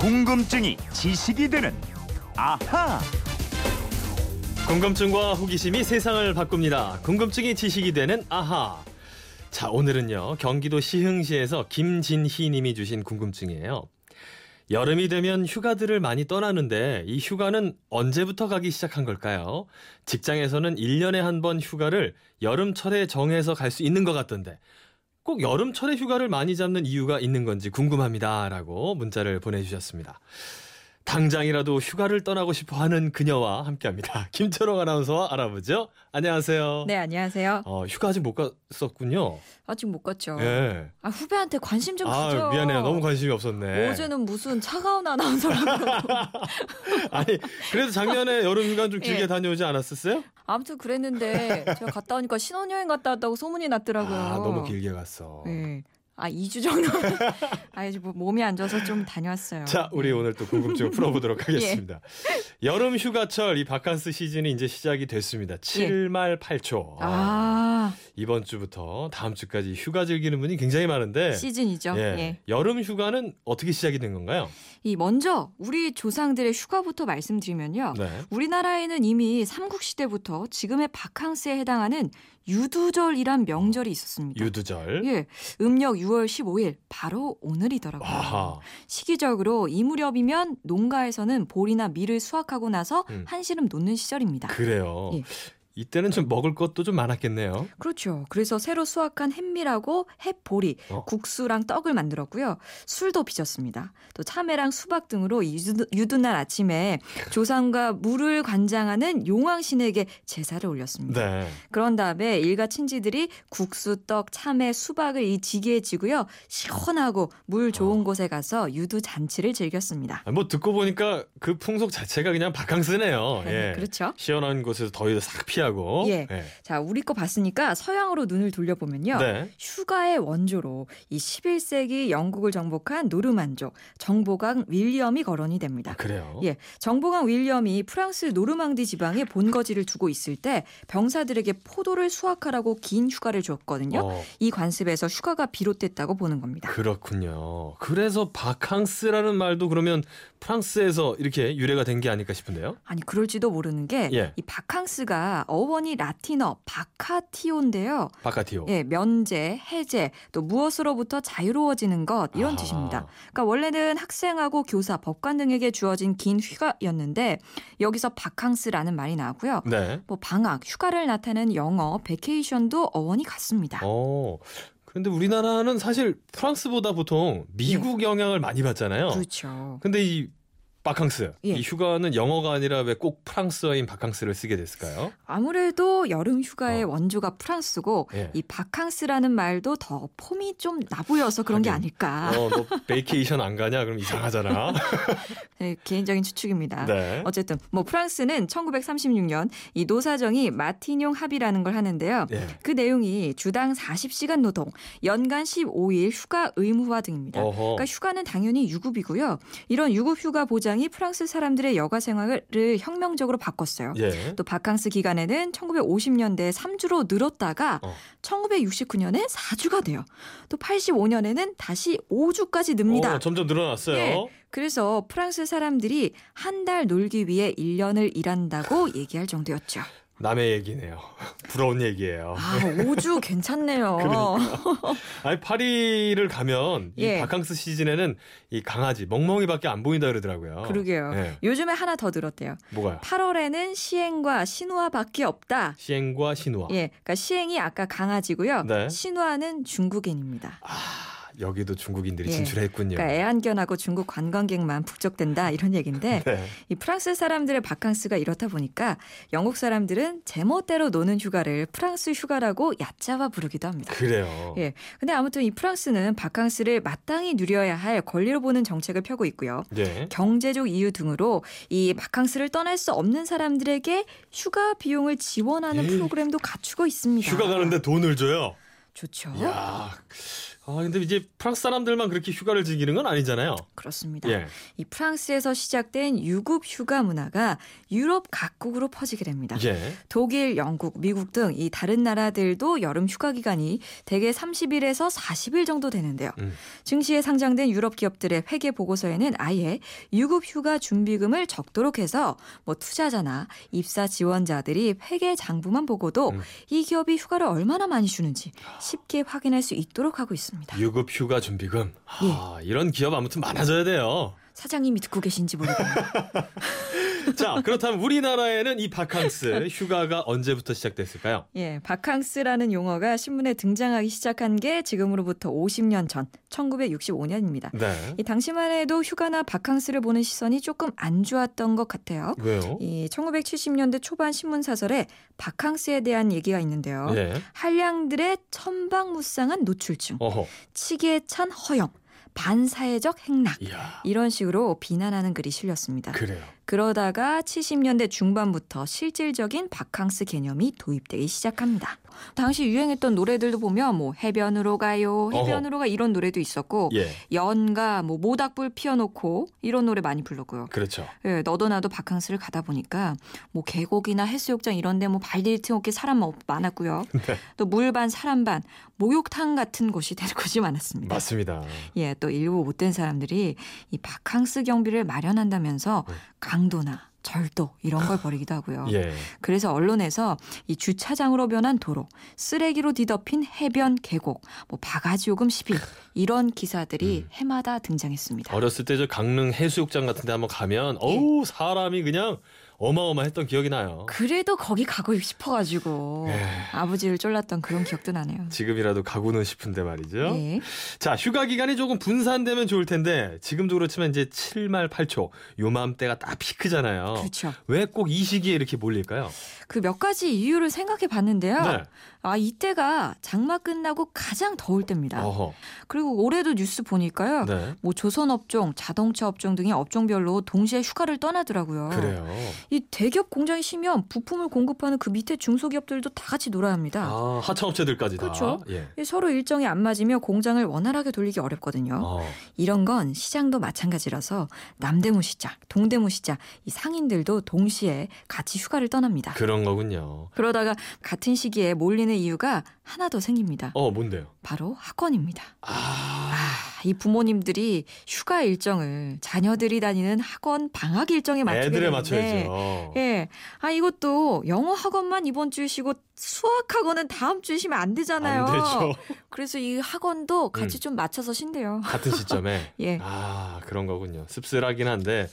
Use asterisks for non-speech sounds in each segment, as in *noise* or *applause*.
궁금증이 지식이 되는 아하. 궁금증과 호기심이 세상을 바꿉니다. 궁금증이 지식이 되는 아하. 자, 오늘은요. 경기도 시흥시에서 김진희 님이 주신 궁금증이에요. 여름이 되면 휴가들을 많이 떠나는데 이 휴가는 언제부터 가기 시작한 걸까요? 직장에서는 1년에 한 번 휴가를 여름철에 정해서 갈 수 있는 것 같던데 꼭 여름철에 휴가를 많이 잡는 이유가 있는 건지 궁금합니다. 라고 문자를 보내주셨습니다. 당장이라도 휴가를 떠나고 싶어 하는 그녀와 함께 합니다. *laughs* 김철호 아나운서와 알아보죠. 안녕하세요. 네, 안녕하세요. 어, 휴가 아직 못 갔었군요. 아직 못 갔죠. 예. 아, 후배한테 관심 좀 가져. 아, 미안해요. 너무 관심이 없었네. 어제는 무슨 차가운 아나운서라고. *laughs* 아니, 그래도 작년에 여름 휴가 좀 길게 예. 다녀오지 않았었어요? 아무튼 그랬는데 제가 갔다 오니까 신혼여행 갔다 왔다고 소문이 났더라고요. 아, 너무 길게 갔어. 네. 아, 2주 정도. *laughs* 아, 이제 뭐 몸이 안 좋아서 좀 다녀왔어요. 자, 우리 네. 오늘 또 궁금증을 *laughs* 풀어보도록 예. 하겠습니다. 여름 휴가철 이 바캉스 시즌이 이제 시작이 됐습니다. 7말 8초. 예. 아, 이번 주부터 다음 주까지 휴가 즐기는 분이 굉장히 많은데 시즌이죠. 예. 예. 여름 휴가는 어떻게 시작이 된 건가요? 이 먼저 우리 조상들의 휴가부터 말씀드리면요. 네. 우리나라에는 이미 삼국 시대부터 지금의 바캉스에 해당하는 유두절이란 명절이 있었습니다. 유두절. 예, 음력 6월 15일 바로 오늘이더라고요. 아하. 시기적으로 이 무렵이면 농가에서는 보리나 밀을 수확하고 나서 음. 한시름 놓는 시절입니다. 그래요. 예. 이때는 좀 먹을 것도 좀 많았겠네요. 그렇죠. 그래서 새로 수확한 햇밀하고 햇보리, 어. 국수랑 떡을 만들었고요. 술도 빚었습니다. 또 참외랑 수박 등으로 이 유두, 유두날 아침에 조상과 물을 관장하는 용왕신에게 제사를 올렸습니다. 네. 그런 다음에 일가 친지들이 국수, 떡, 참외, 수박을 이 지게에 지고요. 시원하고 물 좋은 어. 곳에 가서 유두 잔치를 즐겼습니다. 아, 뭐 듣고 보니까 그 풍속 자체가 그냥 바캉스네요. *laughs* 예. 그렇죠. 시원한 곳에서 더위도 싹 피하고. 예. 자, 우리 거 봤으니까 서양으로 눈을 돌려보면요. 네. 휴가의 원조로 이 11세기 영국을 정복한 노르만족 정보강 윌리엄이 거론이 됩니다. 아, 그래요. 예, 정보강 윌리엄이 프랑스 노르망디 지방에 본거지를 두고 있을 때 병사들에게 포도를 수확하라고 긴 휴가를 줬거든요. 어, 이 관습에서 휴가가 비롯됐다고 보는 겁니다. 그렇군요. 그래서 바캉스라는 말도 그러면 프랑스에서 이렇게 유래가 된 게 아닐까 싶은데요. 아니 그럴지도 모르는 게이 예. 바캉스가 어 원이 라틴어 바카티오인데요. 바카티오. 예, 면제, 해제, 또 무엇으로부터 자유로워지는 것 이런 아. 뜻입니다. 그러니까 원래는 학생하고 교사, 법관 등에게 주어진 긴 휴가였는데 여기서 바캉스라는 말이 나왔고요. 네. 뭐 방학, 휴가를 나타내는 영어, 베케이션도 어원이 같습니다. 어. 그런데 우리나라는 사실 프랑스보다 보통 미국 영향을 많이 받잖아요. 예. 그렇죠. 근데 이 바캉스, 예. 이 휴가는 영어가 아니라 왜 꼭 프랑스어인 바캉스를 쓰게 됐을까요? 아무래도 여름 휴가의 어. 원조가 프랑스고 예. 이 바캉스라는 말도 더 폼이 좀 나보여서 그런 게 하긴. 아닐까. 어, 너 vacation 안 가냐? 그럼 이상하잖아. *laughs* 네, 개인적인 추측입니다. 네. 어쨌든 뭐 프랑스는 1936년 이 노사정이 마티뇽 합의라는 걸 하는데요. 예. 그 내용이 주당 40시간 노동, 연간 15일 휴가 의무화 등입니다. 어허. 그러니까 휴가는 당연히 유급이고요. 이런 유급 휴가 보장 이 프랑스 사람들의 여가 생활을 혁명적으로 바꿨어요. 예. 또 바캉스 기간에는 1950년대에 3주로 늘었다가 어. 1969년에 4주가 돼요. 또 85년에는 다시 5주까지 늡니다. 어, 점점 늘어났어요. 예. 그래서 프랑스 사람들이 한 달 놀기 위해 1년을 일한다고 얘기할 정도였죠. 남의 얘기네요. *laughs* 부러운 얘기예요. 아, 5주 괜찮네요. *laughs* 그러니까. 아니 파리를 가면 이 예. 바캉스 시즌에는 이 강아지 멍멍이밖에 안 보인다 그러더라고요. 그러게요. 예. 요즘에 하나 더 들었대요. 뭐가요? 8월에는 시행과 신우아밖에 없다. 시행과 신우아. 예, 그러니까 시행이 아까 강아지고요. 네. 신우아는 중국인입니다. 아 여기도 중국인들이 예. 진출했군요. 그러니까 애완견하고 중국 관광객만 북적된다 이런 얘기인데 네. 이 프랑스 사람들의 바캉스가 이렇다 보니까 영국 사람들은 제멋대로 노는 휴가를 프랑스 휴가라고 얕잡아 부르기도 합니다. 그래요. 예. 근데 아무튼 이 프랑스는 바캉스를 마땅히 누려야 할 권리로 보는 정책을 펴고 있고요. 예. 경제적 이유 등으로 이 바캉스를 떠날 수 없는 사람들에게 휴가 비용을 지원하는 에이. 프로그램도 갖추고 있습니다. 휴가 가는데 돈을 줘요. 좋죠. 야, 아, 근데 이제 프랑스 사람들만 그렇게 휴가를 즐기는 건 아니잖아요. 그렇습니다. 예. 이 프랑스에서 시작된 유급 휴가 문화가 유럽 각국으로 퍼지게 됩니다. 예. 독일, 영국, 미국 등 이 다른 나라들도 여름 휴가 기간이 대개 30일에서 40일 정도 되는데요. 음. 증시에 상장된 유럽 기업들의 회계 보고서에는 아예 유급 휴가 준비금을 적도록 해서 뭐 투자자나 입사 지원자들이 회계 장부만 보고도 음. 이 기업이 휴가를 얼마나 많이 주는지 쉽게 확인할 수 있도록 하고 있습니다. 유급 휴가 준비금. 아, 이런 기업 아무튼 많아져야 돼요. 사장님이 듣고 계신지 모르겠네요. *laughs* 자, 그렇다면 우리나라에는 이 바캉스 휴가가 언제부터 시작됐을까요? 예, 바캉스라는 용어가 신문에 등장하기 시작한 게 지금으로부터 50년 전 1965년입니다. 네. 이 당시만 해도 휴가나 바캉스를 보는 시선이 조금 안 좋았던 것 같아요. 왜요? 이 1970년대 초반 신문 사설에 바캉스에 대한 얘기가 있는데요. 예. 한량들의 천방무쌍한 노출증, 어허. 치기에 찬 허영, 반사회적 행락 이야. 이런 식으로 비난하는 글이 실렸습니다. 그래요. 그러다가 70년대 중반부터 실질적인 바캉스 개념이 도입되기 시작합니다. 당시 유행했던 노래들도 보면 뭐 해변으로 가요, 해변으로 가 이런 노래도 있었고 예. 연가 뭐 모닥불 피워놓고 이런 노래 많이 불렀고요. 그렇죠. 예, 너도 나도 바캉스를 가다 보니까 뭐 계곡이나 해수욕장 이런데 뭐 발디딜 틈 없게 사람 많았고요. *laughs* 네. 또 물반 사람 반 목욕탕 같은 곳이 될 곳이 많았습니다. 맞습니다. 예, 또 일부 못된 사람들이 이 바캉스 경비를 마련한다면서 네. 강도나 절도 이런 걸 벌이기도 하고요. 예. 그래서 언론에서 이 주차장으로 변한 도로, 쓰레기로 뒤덮인 해변 계곡, 뭐 바가지 요금 시비 이런 기사들이 음. 해마다 등장했습니다. 어렸을 때 저 강릉 해수욕장 같은 데 한번 가면 어우, 사람이 그냥 어마어마했던 기억이 나요. 그래도 거기 가고 싶어가지고 예. 아버지를 쫄랐던 그런 기억도 나네요. 지금이라도 가고는 싶은데 말이죠. 예. 자, 휴가 기간이 조금 분산되면 좋을 텐데 지금도 그렇지만 이제 7말 8초 요맘때가 딱 피크잖아요. 그렇죠. 왜 꼭 이 시기에 이렇게 몰릴까요? 그 몇 가지 이유를 생각해 봤는데요. 네. 아, 이때가 장마 끝나고 가장 더울 때입니다. 어허. 그리고 올해도 뉴스 보니까요. 네. 뭐 조선 업종, 자동차 업종 등의 업종별로 동시에 휴가를 떠나더라고요. 그래요. 이 대기업 공장이 쉬면 부품을 공급하는 그 밑에 중소기업들도 다 같이 놀아야 합니다. 아, 하청업체들까지 다. 그렇죠. 예. 이 서로 일정이 안 맞으며 공장을 원활하게 돌리기 어렵거든요. 어. 이런 건 시장도 마찬가지라서 남대문 시장, 동대문 시장 이 상인들도 동시에 같이 휴가를 떠납니다. 그런 거군요. 그러다가 같은 시기에 몰리는 이유가 하나 더 생깁니다. 어, 뭔데요? 바로 학원입니다. 아, 아, 이 부모님들이 휴가 일정을 자녀들이 다니는 학원 방학 일정에 맞추게 되는데 맞춰야죠. 예. 아, 이것도 영어 학원만 이번 주에 쉬고 수학 학원은 다음 주에 쉬면 안 되잖아요. 안 되죠. *laughs* 그래서 이 학원도 같이 음. 좀 맞춰서 쉰대요. 같은 시점에. *laughs* 예. 아, 그런 거군요. 씁쓸하긴 한데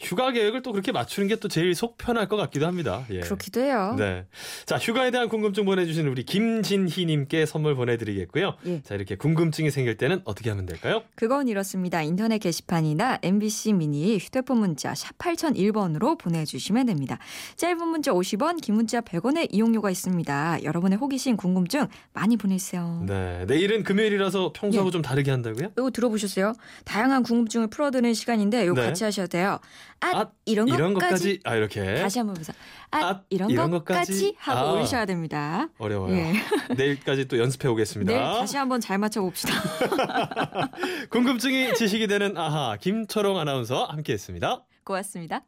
휴가 계획을 또 그렇게 맞추는 게 또 제일 속 편할 것 같기도 합니다. 예. 그렇기도 해요. 네. 자, 휴가에 대한 궁금증 보내주신 우리 김진희님께 선물 보내드리겠고요. 예. 자, 이렇게 궁금증이 생길 때는 어떻게 하면 될까요? 그건 이렇습니다. 인터넷 게시판이나 MBC 미니 휴대폰 문자 샵 8001번으로 보내주시면 됩니다. 짧은 문자 50원, 긴 문자 100원의 이용료가 있습니다. 여러분의 호기심, 궁금증 많이 보내주세요. 네. 내일은 금요일이라서 평소하고 예. 좀 다르게 한다고요? 이거 들어보셨어요? 다양한 궁금증을 풀어드는 시간인데 이거 네. 같이 하셔도 돼요. 아, 아, 이런, 이런 것까지. 것까지 아 이렇게 다시 한번 보세요. 아, 아, 이런, 이런 것까지, 것까지. 하고 아. 올리셔야 됩니다. 어려워요. 예. *laughs* 내일까지 또 연습해 오겠습니다. 내일 다시 한번 잘 맞춰 봅시다. *laughs* 궁금증이 지식이 되는 아하 김초롱 아나운서와 함께했습니다. 고맙습니다.